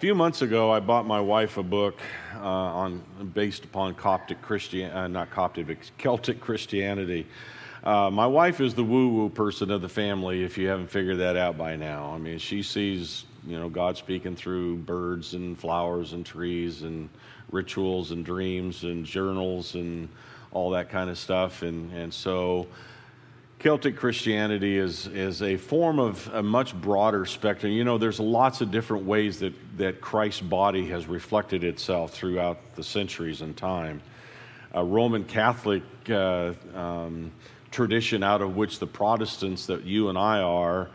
few months ago, I bought my wife a book uh, on based upon Coptic Christian, uh, not Coptic, but Celtic Christianity. Uh, my wife is the woo-woo person of the family. If you haven't figured that out by now, I mean, she sees you know God speaking through birds and flowers and trees and rituals and dreams and journals and all that kind of stuff. And and so Celtic Christianity is, is a form of a much broader spectrum. You know, there's lots of different ways that, that Christ's body has reflected itself throughout the centuries and time. A Roman Catholic uh, um, tradition, out of which the Protestants that you and I are,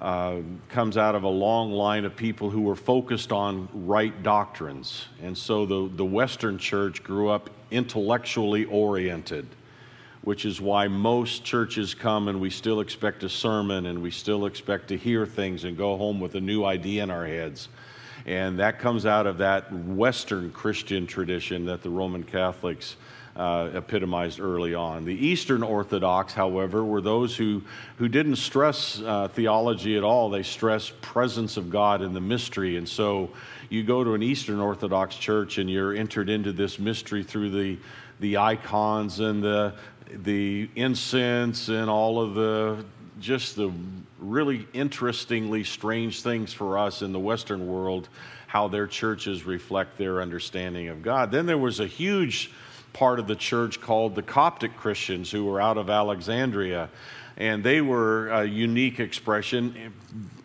uh, comes out of a long line of people who were focused on right doctrines. And so the, the Western church grew up intellectually oriented which is why most churches come and we still expect a sermon and we still expect to hear things and go home with a new idea in our heads. And that comes out of that Western Christian tradition that the Roman Catholics uh, epitomized early on. The Eastern Orthodox, however, were those who, who didn't stress uh, theology at all. They stressed presence of God in the mystery. And so you go to an Eastern Orthodox church and you're entered into this mystery through the, the icons and the, the incense and all of the just the really interestingly strange things for us in the Western world, how their churches reflect their understanding of God. Then there was a huge part of the church called the Coptic Christians who were out of Alexandria. And they were a unique expression,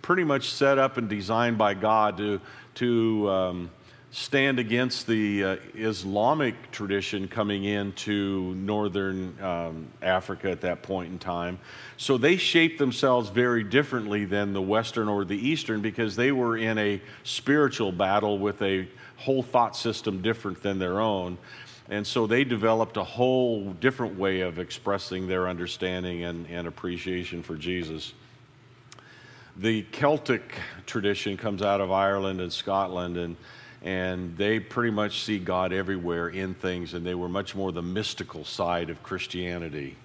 pretty much set up and designed by God to, to um, stand against the uh, Islamic tradition coming into northern um, Africa at that point in time. So they shaped themselves very differently than the Western or the Eastern because they were in a spiritual battle with a whole thought system different than their own. And so they developed a whole different way of expressing their understanding and, and appreciation for Jesus. The Celtic tradition comes out of Ireland and Scotland, and and they pretty much see God everywhere in things, and they were much more the mystical side of Christianity.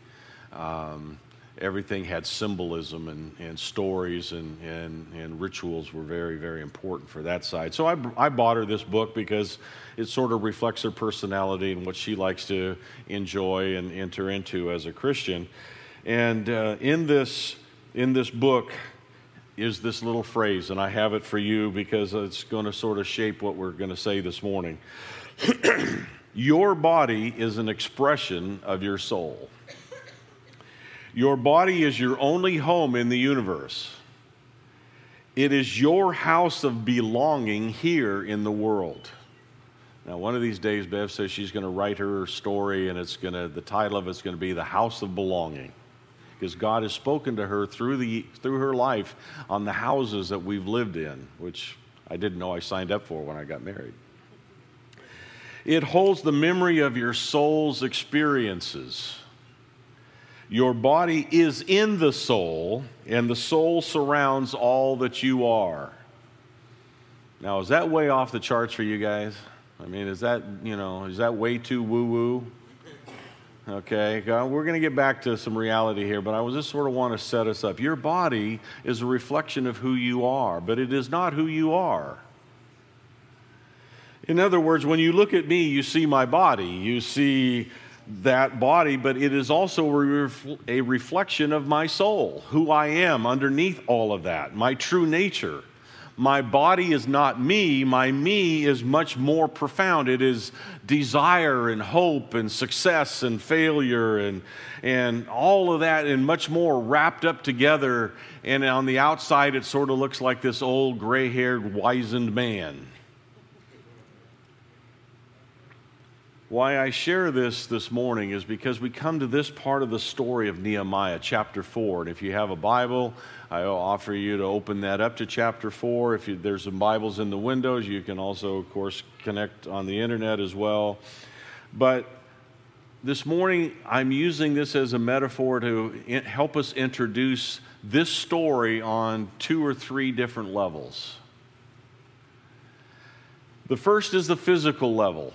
Um, everything had symbolism and, and stories and, and, and rituals were very, very important for that side. So I, I bought her this book because it sort of reflects her personality and what she likes to enjoy and enter into as a Christian. And uh, in, this, in this book, is this little phrase, and I have it for you because it's going to sort of shape what we're going to say this morning. your body is an expression of your soul. Your body is your only home in the universe. It is your house of belonging here in the world. Now, one of these days, Bev says she's going to write her story, and it's going to, the title of it's going to be The House of Belonging because God has spoken to her through, the, through her life on the houses that we've lived in, which I didn't know I signed up for when I got married. It holds the memory of your soul's experiences. Your body is in the soul, and the soul surrounds all that you are. Now, is that way off the charts for you guys? I mean, is that, you know, is that way too woo woo? Okay, uh, we're going to get back to some reality here, but I just sort of want to set us up. Your body is a reflection of who you are, but it is not who you are. In other words, when you look at me, you see my body, you see that body, but it is also a reflection of my soul, who I am underneath all of that, my true nature my body is not me, my me is much more profound. It is desire and hope and success and failure and, and all of that and much more wrapped up together. And on the outside, it sort of looks like this old gray haired, wizened man. Why I share this this morning is because we come to this part of the story of Nehemiah, chapter 4. And if you have a Bible, I offer you to open that up to chapter 4. If you, there's some Bibles in the windows, you can also, of course, connect on the internet as well. But this morning, I'm using this as a metaphor to help us introduce this story on two or three different levels. The first is the physical level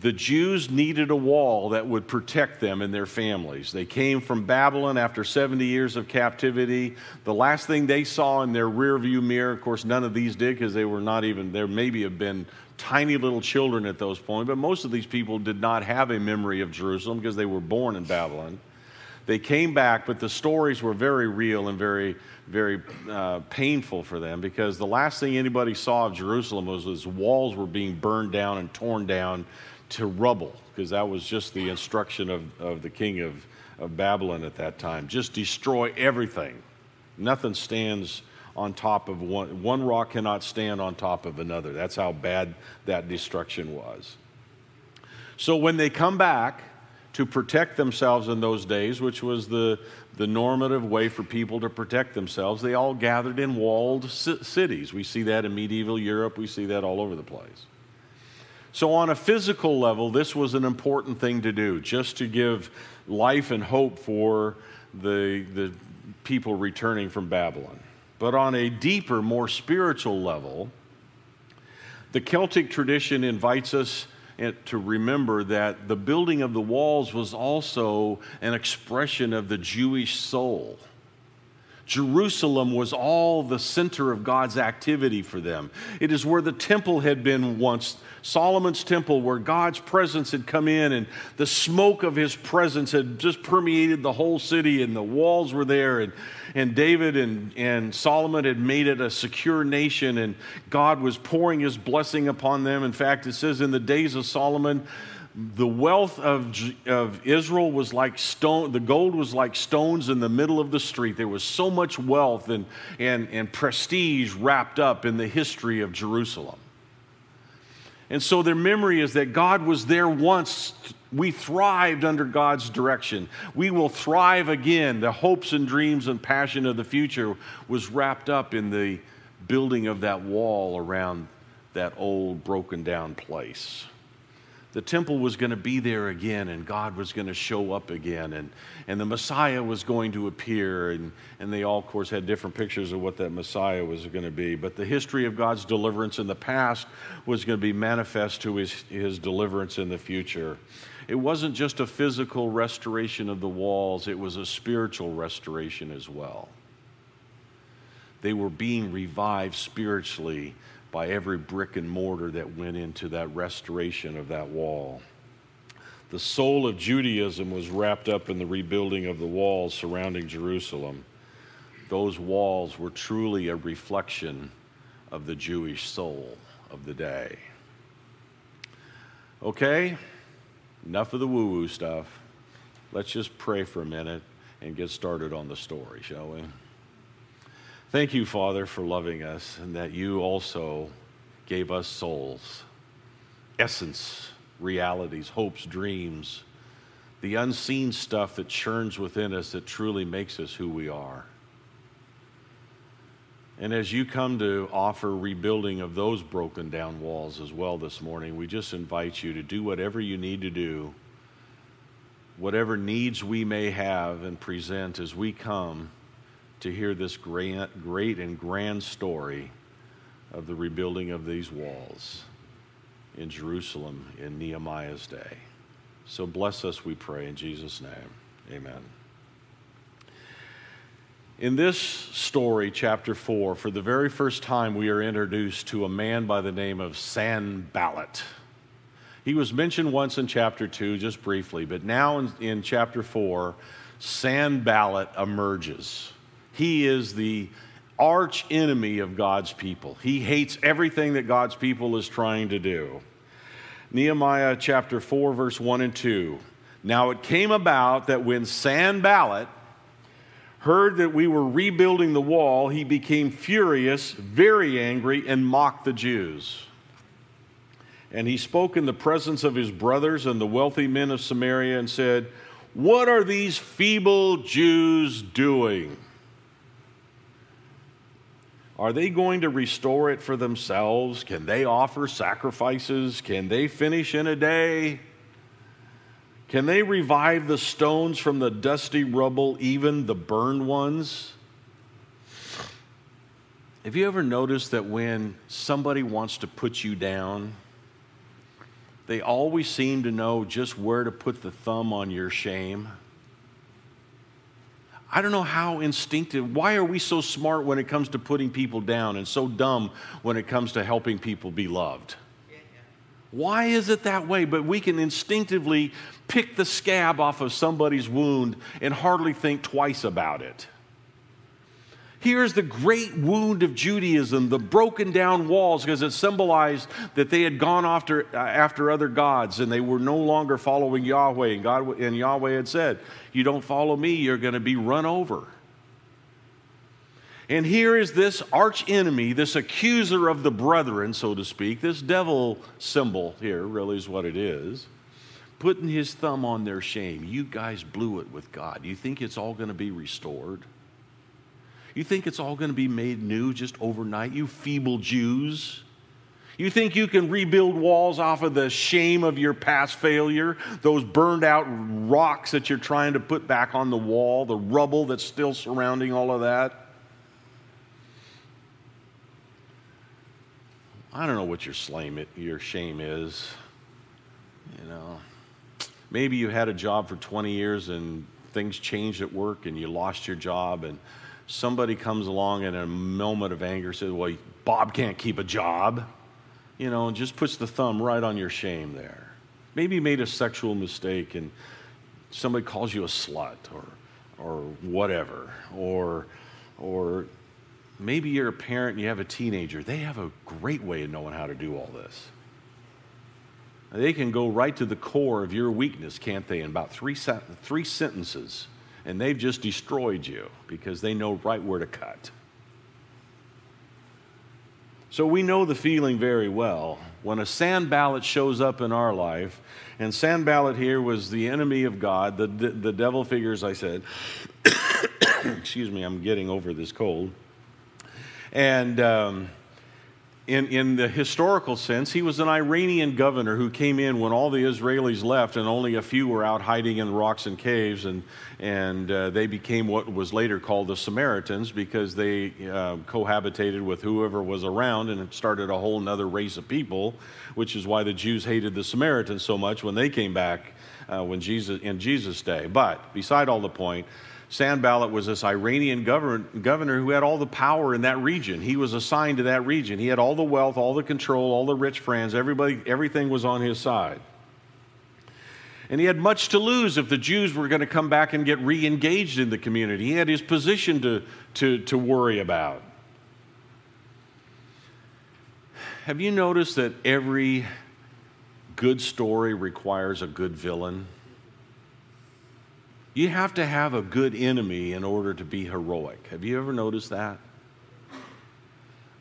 the Jews needed a wall that would protect them and their families. They came from Babylon after 70 years of captivity. The last thing they saw in their rearview mirror, of course, none of these did because they were not even, there maybe have been tiny little children at those points, but most of these people did not have a memory of Jerusalem because they were born in Babylon. They came back, but the stories were very real and very, very uh, painful for them because the last thing anybody saw of Jerusalem was its walls were being burned down and torn down to rubble, because that was just the instruction of, of the king of, of Babylon at that time. Just destroy everything. Nothing stands on top of one. One rock cannot stand on top of another. That's how bad that destruction was. So when they come back to protect themselves in those days, which was the, the normative way for people to protect themselves, they all gathered in walled cities. We see that in medieval Europe, we see that all over the place. So, on a physical level, this was an important thing to do, just to give life and hope for the, the people returning from Babylon. But on a deeper, more spiritual level, the Celtic tradition invites us to remember that the building of the walls was also an expression of the Jewish soul. Jerusalem was all the center of God's activity for them. It is where the temple had been once, Solomon's temple, where God's presence had come in and the smoke of his presence had just permeated the whole city and the walls were there. And, and David and, and Solomon had made it a secure nation and God was pouring his blessing upon them. In fact, it says in the days of Solomon, the wealth of, of Israel was like stone, the gold was like stones in the middle of the street. There was so much wealth and, and, and prestige wrapped up in the history of Jerusalem. And so their memory is that God was there once. We thrived under God's direction. We will thrive again. The hopes and dreams and passion of the future was wrapped up in the building of that wall around that old broken down place the temple was going to be there again and God was going to show up again and, and the Messiah was going to appear. And, and they all, of course, had different pictures of what that Messiah was going to be. But the history of God's deliverance in the past was going to be manifest to his, his deliverance in the future. It wasn't just a physical restoration of the walls, it was a spiritual restoration as well. They were being revived spiritually by every brick and mortar that went into that restoration of that wall. The soul of Judaism was wrapped up in the rebuilding of the walls surrounding Jerusalem. Those walls were truly a reflection of the Jewish soul of the day. Okay, enough of the woo woo stuff. Let's just pray for a minute and get started on the story, shall we? Thank you, Father, for loving us and that you also gave us souls, essence, realities, hopes, dreams, the unseen stuff that churns within us that truly makes us who we are. And as you come to offer rebuilding of those broken down walls as well this morning, we just invite you to do whatever you need to do, whatever needs we may have and present as we come to hear this great, great and grand story of the rebuilding of these walls in Jerusalem in Nehemiah's day. So bless us, we pray, in Jesus' name. Amen. In this story, chapter 4, for the very first time, we are introduced to a man by the name of Sanballat. He was mentioned once in chapter 2, just briefly, but now in, in chapter 4, Sanballat emerges. He is the arch enemy of God's people. He hates everything that God's people is trying to do. Nehemiah chapter 4, verse 1 and 2. Now it came about that when Sanballat heard that we were rebuilding the wall, he became furious, very angry, and mocked the Jews. And he spoke in the presence of his brothers and the wealthy men of Samaria and said, What are these feeble Jews doing? Are they going to restore it for themselves? Can they offer sacrifices? Can they finish in a day? Can they revive the stones from the dusty rubble, even the burned ones? Have you ever noticed that when somebody wants to put you down, they always seem to know just where to put the thumb on your shame. I don't know how instinctive. Why are we so smart when it comes to putting people down and so dumb when it comes to helping people be loved? Why is it that way? But we can instinctively pick the scab off of somebody's wound and hardly think twice about it. Here's the great wound of Judaism, the broken down walls, because it symbolized that they had gone after, uh, after other gods and they were no longer following Yahweh. And, God, and Yahweh had said, You don't follow me, you're going to be run over. And here is this arch enemy, this accuser of the brethren, so to speak, this devil symbol here, really is what it is, putting his thumb on their shame. You guys blew it with God. You think it's all going to be restored? You think it's all going to be made new just overnight? You feeble Jews. You think you can rebuild walls off of the shame of your past failure, those burned out rocks that you're trying to put back on the wall, the rubble that's still surrounding all of that? I don't know what your, slame, your shame is. You know, maybe you had a job for 20 years and things changed at work and you lost your job and somebody comes along in a moment of anger says, well, Bob can't keep a job. You know, and just puts the thumb right on your shame there. Maybe you made a sexual mistake and somebody calls you a slut or, or whatever. Or, or maybe you're a parent and you have a teenager. They have a great way of knowing how to do all this. They can go right to the core of your weakness, can't they, in about three, three sentences. And they've just destroyed you because they know right where to cut. So we know the feeling very well. When a Sanballat shows up in our life, and Sanballat here was the enemy of God, the, the, the devil figures, I said, excuse me, I'm getting over this cold. And um, in, in the historical sense, he was an Iranian governor who came in when all the Israelis left and only a few were out hiding in rocks and caves. And, and uh, they became what was later called the Samaritans because they uh, cohabitated with whoever was around and it started a whole other race of people, which is why the Jews hated the Samaritans so much when they came back uh, when Jesus, in Jesus' day. But beside all the point, Sanballat was this Iranian governor who had all the power in that region. He was assigned to that region. He had all the wealth, all the control, all the rich friends. Everybody, everything was on his side. And he had much to lose if the Jews were going to come back and get re engaged in the community. He had his position to, to, to worry about. Have you noticed that every good story requires a good villain? You have to have a good enemy in order to be heroic. Have you ever noticed that?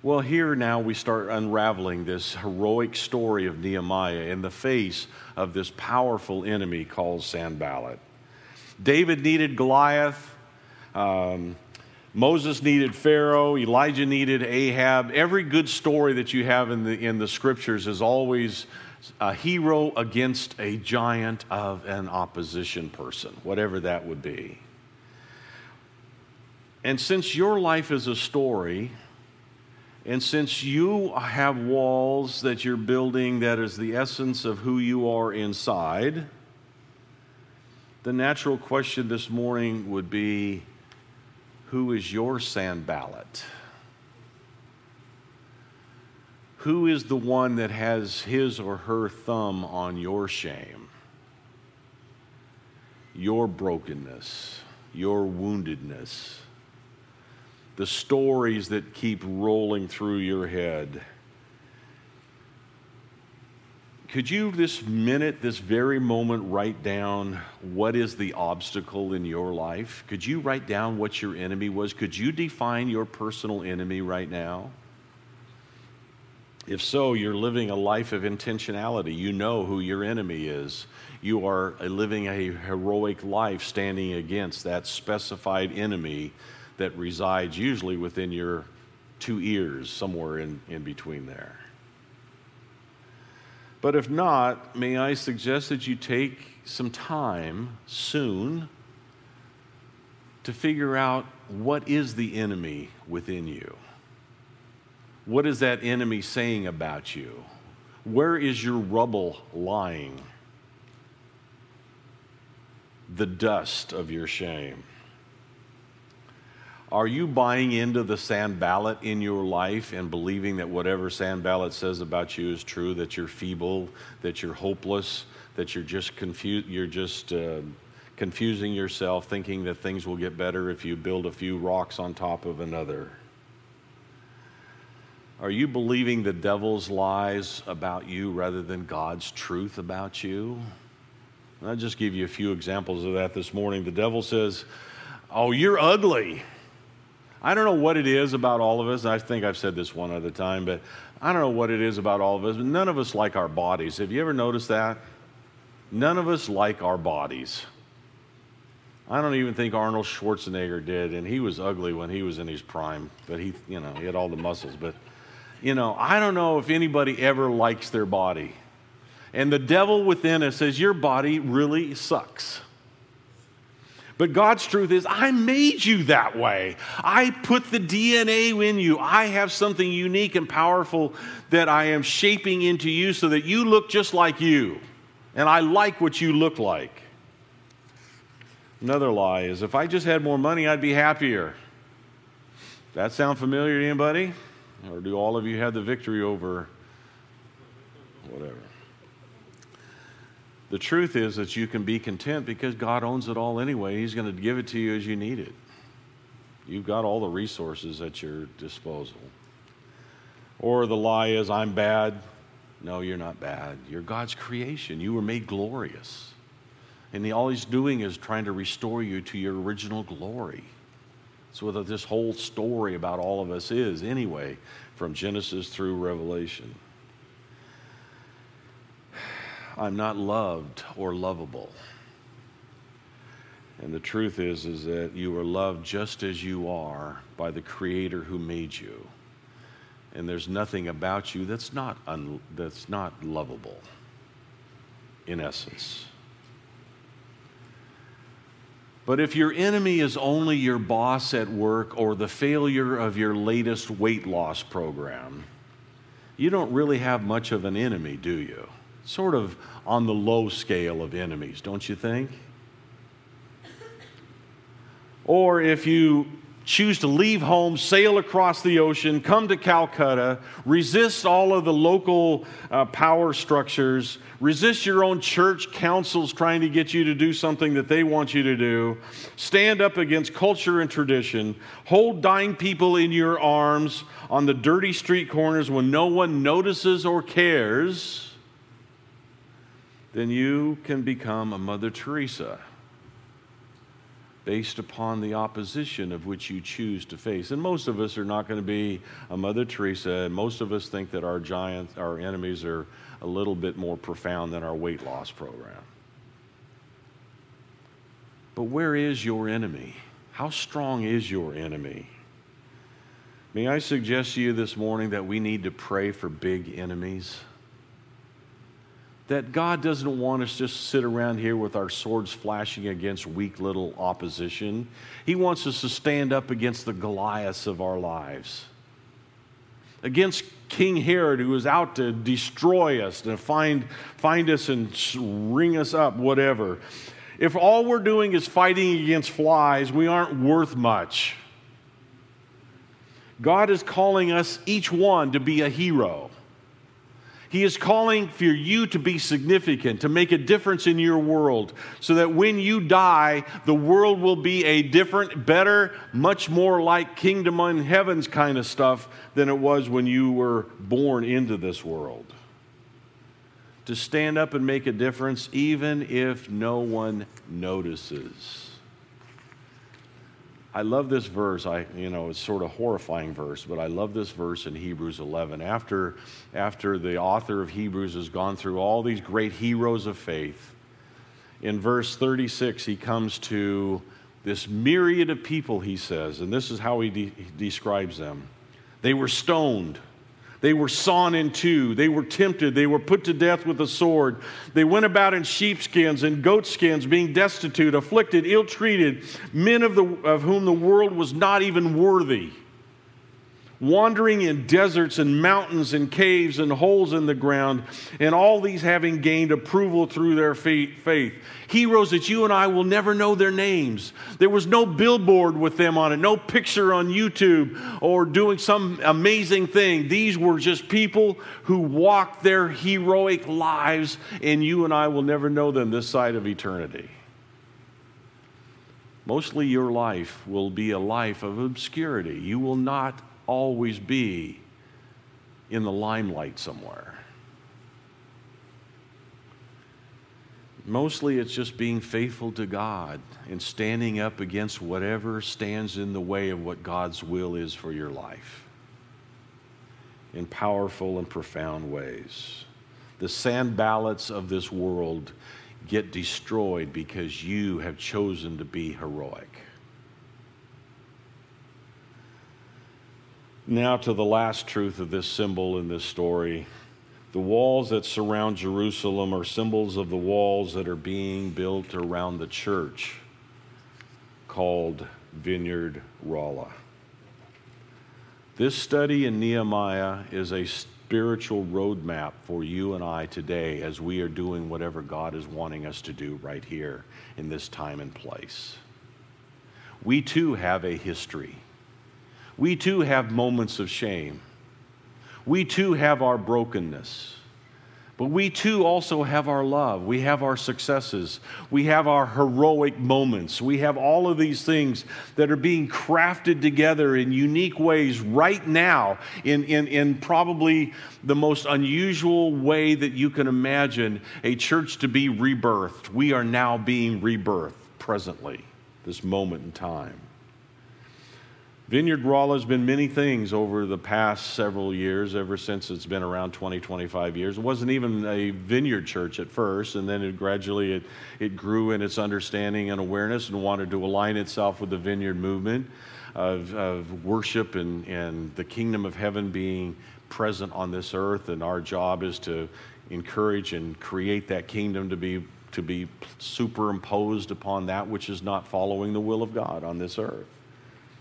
Well, here now we start unraveling this heroic story of Nehemiah in the face of this powerful enemy called Sanballat. David needed Goliath. Um, Moses needed Pharaoh. Elijah needed Ahab. Every good story that you have in the, in the scriptures is always a hero against a giant of an opposition person, whatever that would be. And since your life is a story, and since you have walls that you're building that is the essence of who you are inside, the natural question this morning would be who is your Sanballat? Who is the one that has his or her thumb on your shame, your brokenness, your woundedness, the stories that keep rolling through your head? Could you, this minute, this very moment, write down what is the obstacle in your life? Could you write down what your enemy was? Could you define your personal enemy right now? If so, you're living a life of intentionality. You know who your enemy is. You are living a heroic life standing against that specified enemy that resides usually within your two ears, somewhere in, in between there. But if not, may I suggest that you take some time soon to figure out what is the enemy within you. What is that enemy saying about you? Where is your rubble lying? The dust of your shame. Are you buying into the Sanballat in your life and believing that whatever Sanballat says about you is true, that you're feeble, that you're hopeless, that you're just confused, you're just uh, confusing yourself, thinking that things will get better if you build a few rocks on top of another? Are you believing the devil's lies about you rather than God's truth about you? I'll just give you a few examples of that this morning. The devil says, Oh, you're ugly. I don't know what it is about all of us. I think I've said this one other time, but I don't know what it is about all of us. But none of us like our bodies. Have you ever noticed that? None of us like our bodies. I don't even think Arnold Schwarzenegger did, and he was ugly when he was in his prime, but he, you know, he had all the muscles. But, you know, I don't know if anybody ever likes their body. And the devil within us says, Your body really sucks. But God's truth is, I made you that way. I put the DNA in you. I have something unique and powerful that I am shaping into you so that you look just like you. And I like what you look like. Another lie is if I just had more money, I'd be happier. That sound familiar to anybody? Or do all of you have the victory over whatever? The truth is that you can be content because God owns it all anyway. He's going to give it to you as you need it. You've got all the resources at your disposal. Or the lie is, I'm bad. No, you're not bad. You're God's creation. You were made glorious. And all he's doing is trying to restore you to your original glory. That's what this whole story about all of us is, anyway, from Genesis through Revelation. I'm not loved or lovable. And the truth is is that you are loved just as you are by the creator who made you. And there's nothing about you that's not un, that's not lovable in essence. But if your enemy is only your boss at work or the failure of your latest weight loss program, you don't really have much of an enemy, do you? sort of on the low scale of enemies, don't you think? Or if you choose to leave home, sail across the ocean, come to Calcutta, resist all of the local uh, power structures, resist your own church councils trying to get you to do something that they want you to do, stand up against culture and tradition, hold dying people in your arms on the dirty street corners when no one notices or cares then you can become a Mother Teresa based upon the opposition of which you choose to face. And most of us are not going to be a Mother Teresa, and most of us think that our giants, our enemies are a little bit more profound than our weight loss program. But where is your enemy? How strong is your enemy? May I suggest to you this morning that we need to pray for big enemies? That God doesn't want us just to sit around here with our swords flashing against weak little opposition. He wants us to stand up against the Goliaths of our lives, against King Herod, who is out to destroy us, to find, find us and ring us up, whatever. If all we're doing is fighting against flies, we aren't worth much. God is calling us, each one, to be a hero. He is calling for you to be significant, to make a difference in your world, so that when you die, the world will be a different, better, much more like kingdom in heavens kind of stuff than it was when you were born into this world. To stand up and make a difference, even if no one notices. I love this verse. I, you know, it's sort of horrifying verse, but I love this verse in Hebrews 11. After, after the author of Hebrews has gone through all these great heroes of faith, in verse 36, he comes to this myriad of people, he says, and this is how he, de- he describes them. They were stoned. They were sawn in two. They were tempted. They were put to death with a sword. They went about in sheepskins and goatskins, being destitute, afflicted, ill treated, men of, the, of whom the world was not even worthy. Wandering in deserts and mountains and caves and holes in the ground, and all these having gained approval through their faith. Heroes that you and I will never know their names. There was no billboard with them on it, no picture on YouTube or doing some amazing thing. These were just people who walked their heroic lives, and you and I will never know them this side of eternity. Mostly your life will be a life of obscurity. You will not always be in the limelight somewhere. Mostly it's just being faithful to God and standing up against whatever stands in the way of what God's will is for your life in powerful and profound ways. The Sanballats of this world get destroyed because you have chosen to be heroic. Now, to the last truth of this symbol in this story. The walls that surround Jerusalem are symbols of the walls that are being built around the church called Vineyard Rolla. This study in Nehemiah is a spiritual roadmap for you and I today as we are doing whatever God is wanting us to do right here in this time and place. We too have a history. We too have moments of shame. We too have our brokenness. But we too also have our love. We have our successes. We have our heroic moments. We have all of these things that are being crafted together in unique ways right now, in, in, in probably the most unusual way that you can imagine a church to be rebirthed. We are now being rebirthed presently, this moment in time. Vineyard Rolla has been many things over the past several years, ever since it's been around 20, 25 years. It wasn't even a vineyard church at first, and then it gradually it, it grew in its understanding and awareness and wanted to align itself with the vineyard movement of, of worship and, and the kingdom of heaven being present on this earth. And our job is to encourage and create that kingdom to be to be superimposed upon that which is not following the will of God on this earth.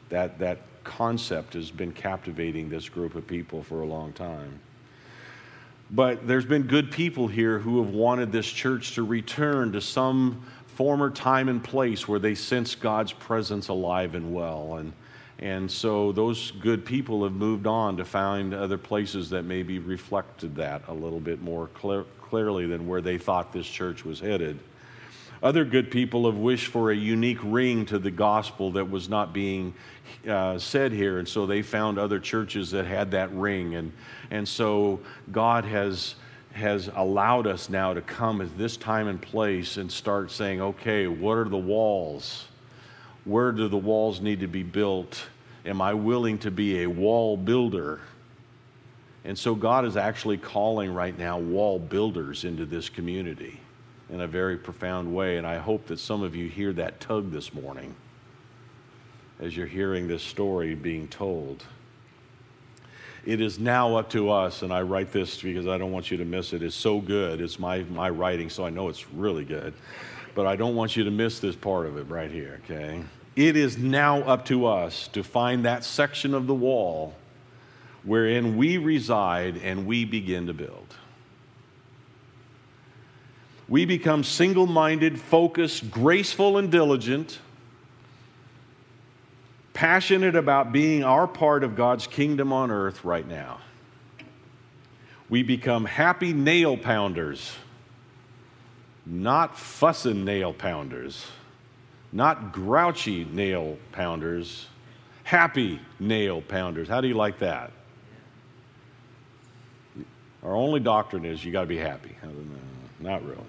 That, that concept has been captivating this group of people for a long time. But there's been good people here who have wanted this church to return to some former time and place where they sense God's presence alive and well. And, and so those good people have moved on to find other places that maybe reflected that a little bit more clear, clearly than where they thought this church was headed. Other good people have wished for a unique ring to the gospel that was not being uh, said here, and so they found other churches that had that ring. And, and so God has, has allowed us now to come at this time and place and start saying, okay, what are the walls? Where do the walls need to be built? Am I willing to be a wall builder? And so God is actually calling right now wall builders into this community in a very profound way. And I hope that some of you hear that tug this morning as you're hearing this story being told. It is now up to us, and I write this because I don't want you to miss it. It's so good. It's my, my writing, so I know it's really good. But I don't want you to miss this part of it right here, okay? It is now up to us to find that section of the wall wherein we reside and we begin to build we become single minded, focused, graceful, and diligent, passionate about being our part of God's kingdom on earth right now. We become happy nail pounders, not fussing nail pounders, not grouchy nail pounders, happy nail pounders. How do you like that? Our only doctrine is you got to be happy. Not really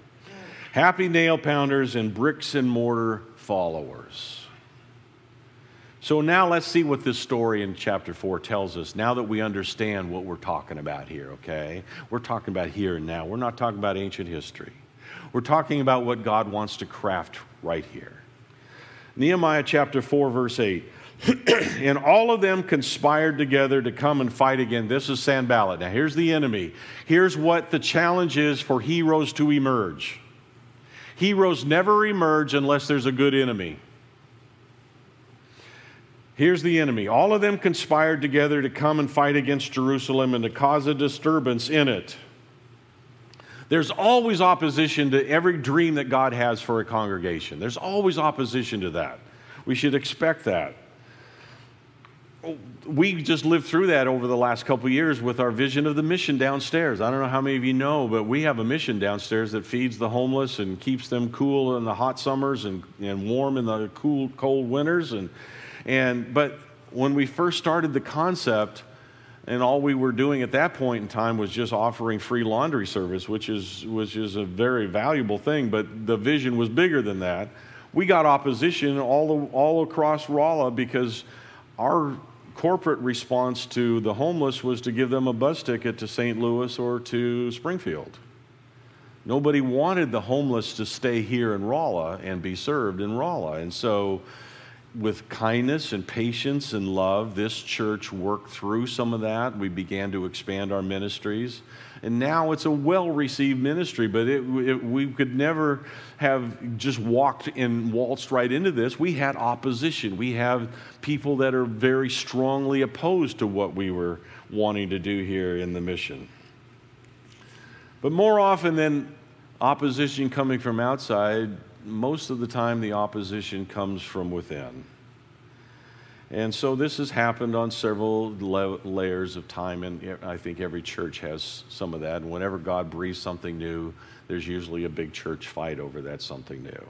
happy nail pounders and bricks and mortar followers. So now let's see what this story in chapter 4 tells us. Now that we understand what we're talking about here, okay? We're talking about here and now. We're not talking about ancient history. We're talking about what God wants to craft right here. Nehemiah chapter 4, verse 8. and all of them conspired together to come and fight again. This is Sanballat. Now, here's the enemy. Here's what the challenge is for heroes to emerge. Heroes never emerge unless there's a good enemy. Here's the enemy. All of them conspired together to come and fight against Jerusalem and to cause a disturbance in it. There's always opposition to every dream that God has for a congregation. There's always opposition to that. We should expect that. We just lived through that over the last couple years with our vision of the mission downstairs. I don't know how many of you know, but we have a mission downstairs that feeds the homeless and keeps them cool in the hot summers and, and warm in the cool, cold winters. And, and, but when we first started the concept, and all we were doing at that point in time was just offering free laundry service, which is, which is a very valuable thing, but the vision was bigger than that. We got opposition all, all across Rolla because our corporate response to the homeless was to give them a bus ticket to St. Louis or to Springfield. Nobody wanted the homeless to stay here in Rolla and be served in Rolla. And so with kindness and patience and love, this church worked through some of that. We began to expand our ministries. And now it's a well received ministry, but it, it, we could never have just walked and waltzed right into this. We had opposition. We have people that are very strongly opposed to what we were wanting to do here in the mission. But more often than opposition coming from outside, most of the time the opposition comes from within. And so this has happened on several la- layers of time, and I think every church has some of that. And whenever God breathes something new, there's usually a big church fight over that something new.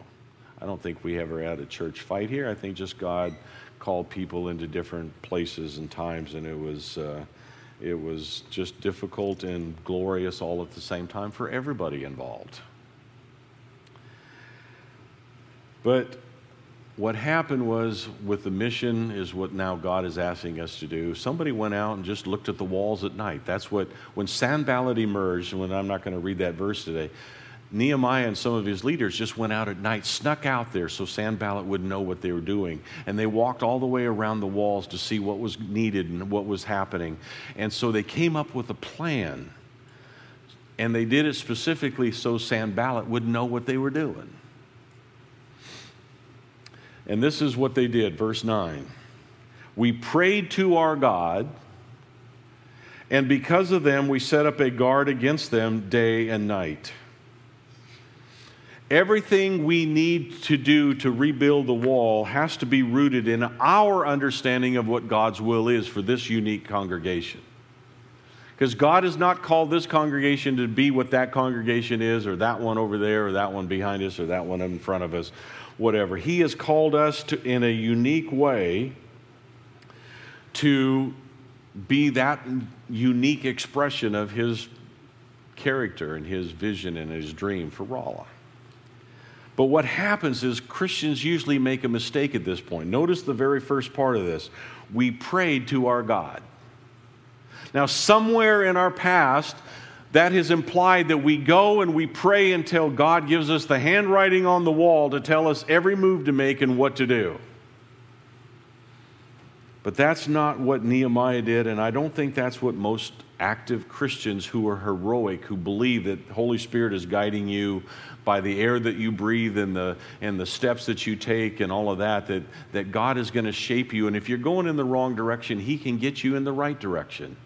I don't think we ever had a church fight here. I think just God called people into different places and times, and it was, uh, it was just difficult and glorious all at the same time for everybody involved. But what happened was with the mission is what now God is asking us to do. Somebody went out and just looked at the walls at night. That's what, when Sanballat emerged, when I'm not going to read that verse today, Nehemiah and some of his leaders just went out at night, snuck out there so Sanballat would know what they were doing. And they walked all the way around the walls to see what was needed and what was happening. And so they came up with a plan. And they did it specifically so Sanballat would know what they were doing. And this is what they did, verse 9. We prayed to our God, and because of them, we set up a guard against them day and night. Everything we need to do to rebuild the wall has to be rooted in our understanding of what God's will is for this unique congregation. Because God has not called this congregation to be what that congregation is, or that one over there, or that one behind us, or that one in front of us whatever. He has called us to, in a unique way to be that unique expression of His character and His vision and His dream for Rolla. But what happens is Christians usually make a mistake at this point. Notice the very first part of this. We prayed to our God. Now, somewhere in our past, that has implied that we go and we pray until God gives us the handwriting on the wall to tell us every move to make and what to do. But that's not what Nehemiah did, and I don't think that's what most active Christians who are heroic, who believe that Holy Spirit is guiding you by the air that you breathe and the, and the steps that you take and all of that, that, that God is going to shape you. And if you're going in the wrong direction, He can get you in the right direction.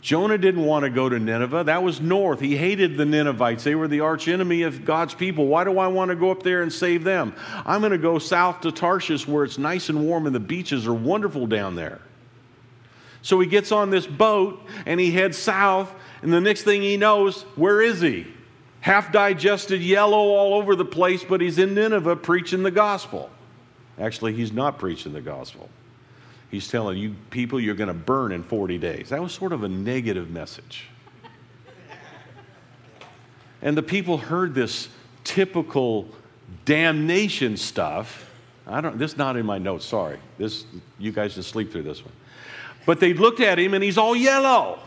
Jonah didn't want to go to Nineveh. That was north. He hated the Ninevites. They were the archenemy of God's people. Why do I want to go up there and save them? I'm going to go south to Tarshish where it's nice and warm and the beaches are wonderful down there. So he gets on this boat and he heads south, and the next thing he knows, where is he? Half digested, yellow all over the place, but he's in Nineveh preaching the gospel. Actually, he's not preaching the gospel. He's telling you people you're going to burn in 40 days. That was sort of a negative message. And the people heard this typical damnation stuff. I don't this not in my notes, sorry. This you guys just sleep through this one. But they looked at him and he's all yellow.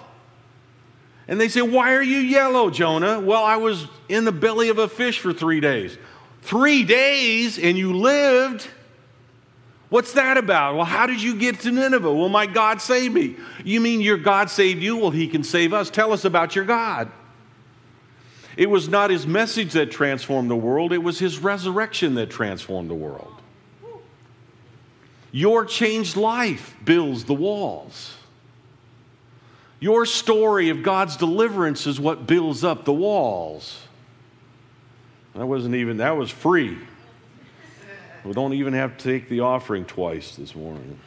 And they said, Why are you yellow, Jonah? Well, I was in the belly of a fish for three days. Three days and you lived? What's that about? Well, how did you get to Nineveh? Well, my God saved me. You mean your God saved you? Well, he can save us. Tell us about your God. It was not his message that transformed the world, it was his resurrection that transformed the world. Your changed life builds the walls. Your story of God's deliverance is what builds up the walls. That wasn't even, that was free. We don't even have to take the offering twice this morning.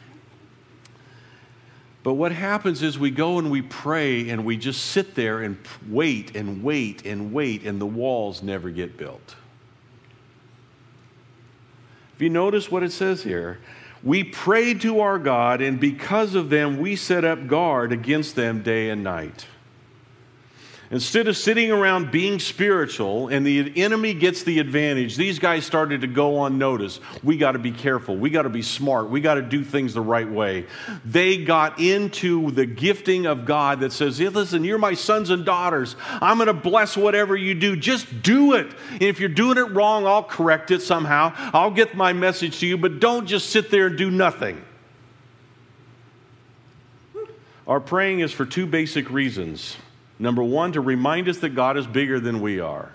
But what happens is we go and we pray and we just sit there and wait and wait and wait, and the walls never get built. If you notice what it says here, we prayed to our God, and because of them, we set up guard against them day and night. Instead of sitting around being spiritual and the enemy gets the advantage, these guys started to go on notice. We got to be careful. We got to be smart. We got to do things the right way. They got into the gifting of God that says, hey, listen, you're my sons and daughters. I'm going to bless whatever you do. Just do it. And if you're doing it wrong, I'll correct it somehow. I'll get my message to you, but don't just sit there and do nothing. Our praying is for two basic reasons. Number one, to remind us that God is bigger than we are.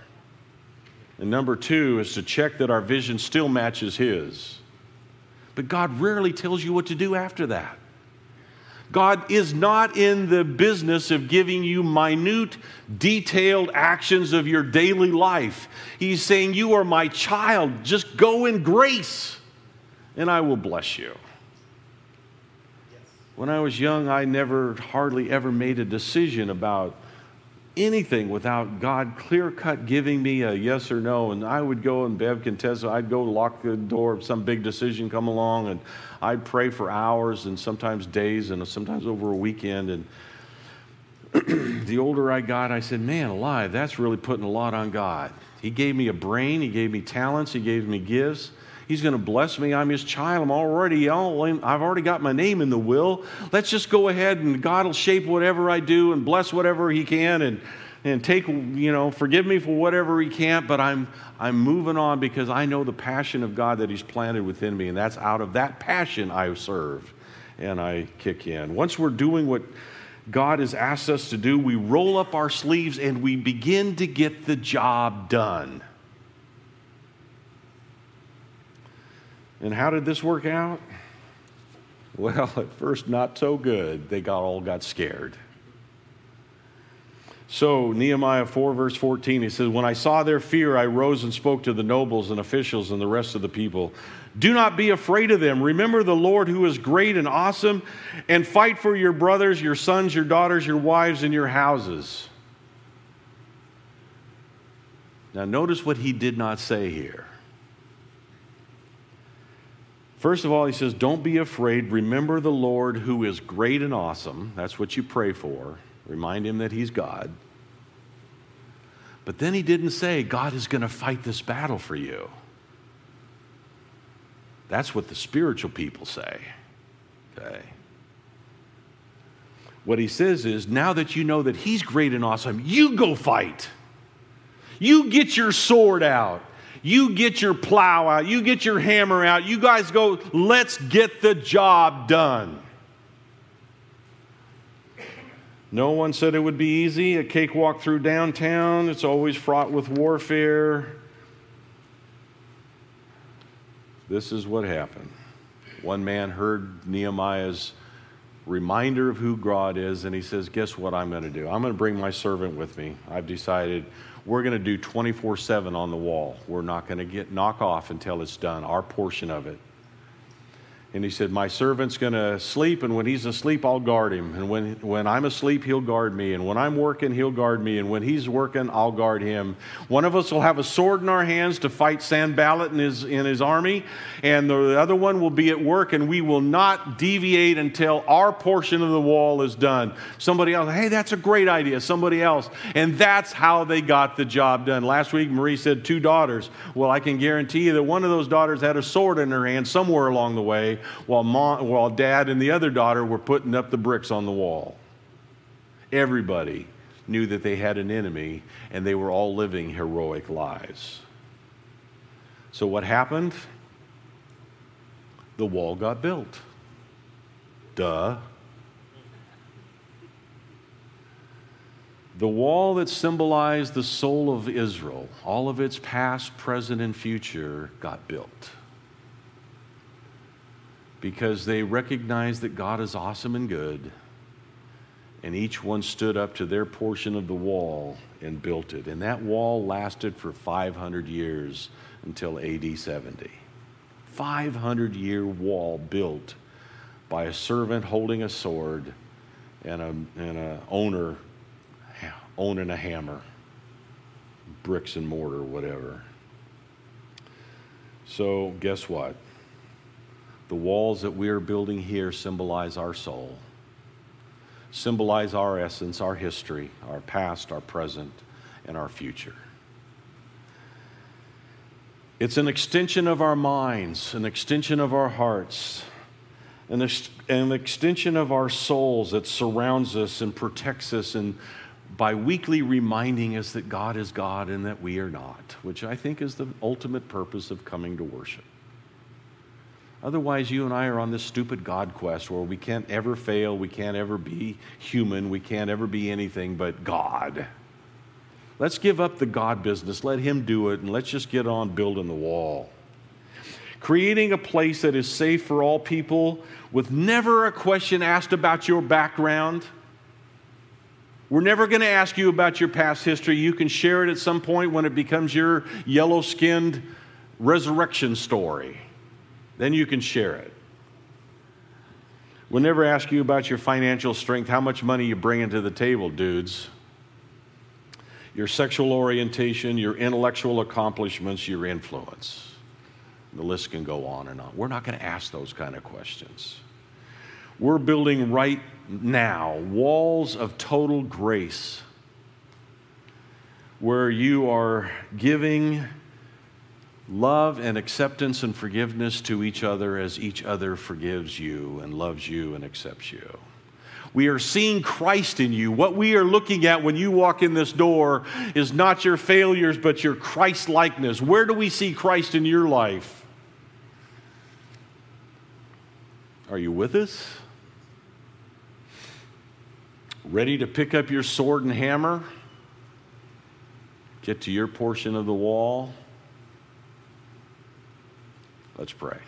And number two is to check that our vision still matches His. But God rarely tells you what to do after that. God is not in the business of giving you minute, detailed actions of your daily life. He's saying, You are my child. Just go in grace, and I will bless you. When I was young, I never hardly ever made a decision about anything without God clear cut giving me a yes or no. And I would go and Bev can testify, I'd go lock the door of some big decision come along and I'd pray for hours and sometimes days and sometimes over a weekend. And the older I got, I said, man alive, that's really putting a lot on God. He gave me a brain, He gave me talents, He gave me gifts. He's going to bless me. I'm his child. I'm already, I've already got my name in the will. Let's just go ahead and God will shape whatever I do and bless whatever he can and, and take, you know, forgive me for whatever he can't, but I'm, I'm moving on because I know the passion of God that he's planted within me. And that's out of that passion I serve and I kick in. Once we're doing what God has asked us to do, we roll up our sleeves and we begin to get the job done. And how did this work out? Well, at first, not so good. They got, all got scared. So, Nehemiah 4, verse 14, he says, When I saw their fear, I rose and spoke to the nobles and officials and the rest of the people. Do not be afraid of them. Remember the Lord who is great and awesome, and fight for your brothers, your sons, your daughters, your wives, and your houses. Now, notice what he did not say here. First of all, he says, Don't be afraid. Remember the Lord who is great and awesome. That's what you pray for. Remind him that he's God. But then he didn't say, God is going to fight this battle for you. That's what the spiritual people say. Okay. What he says is, now that you know that he's great and awesome, you go fight. You get your sword out. You get your plow out, you get your hammer out, you guys go, let's get the job done. No one said it would be easy. A cakewalk through downtown, it's always fraught with warfare. This is what happened. One man heard Nehemiah's reminder of who God is, and he says, Guess what I'm going to do? I'm going to bring my servant with me. I've decided we're going to do 24 7 on the wall. We're not going to get knock off until it's done, our portion of it. And he said, My servant's going to sleep, and when he's asleep, I'll guard him. And when, when I'm asleep, he'll guard me. And when I'm working, he'll guard me. And when he's working, I'll guard him. One of us will have a sword in our hands to fight Sanballat and his, in his army, and the other one will be at work, and we will not deviate until our portion of the wall is done. Somebody else, hey, that's a great idea. Somebody else. And that's how they got the job done. Last week, Marie said two daughters. Well, I can guarantee you that one of those daughters had a sword in her hand somewhere along the way while, mom, while dad and the other daughter were putting up the bricks on the wall. Everybody knew that they had an enemy and they were all living heroic lives. So, what happened? The wall got built. Duh. The wall that symbolized the soul of Israel, all of its past, present, and future, got built. Because they recognized that God is awesome and good. And each one stood up to their portion of the wall and built it. And that wall lasted for 500 years until AD 70. 500 year wall built by a servant holding a sword and a, and a owner owning a hammer, bricks and mortar, whatever. So, guess what? The walls that we are building here symbolize our soul, symbolize our essence, our history, our past, our present, and our future. It's an extension of our minds, an extension of our hearts, an, ex- an extension of our souls that surrounds us and protects us and by weekly reminding us that God is God and that we are not, which I think is the ultimate purpose of coming to worship. Otherwise, you and I are on this stupid God quest where we can't ever fail, we can't ever be human, we can't ever be anything but God. Let's give up the God business, let Him do it, and let's just get on building the wall. Creating a place that is safe for all people with never a question asked about your background we're never going to ask you about your past history. You can share it at some point when it becomes your yellow skinned resurrection story. Then you can share it. We'll never ask you about your financial strength, how much money you bring into the table, dudes. Your sexual orientation, your intellectual accomplishments, your influence. The list can go on and on. We're not going to ask those kind of questions. We're building right now walls of total grace where you are giving love and acceptance and forgiveness to each other as each other forgives you and loves you and accepts you. We are seeing Christ in you. What we are looking at when you walk in this door is not your failures, but your Christ likeness. Where do we see Christ in your life? Are you with us? ready to pick up your sword and hammer, get to your portion of the wall. Let's pray.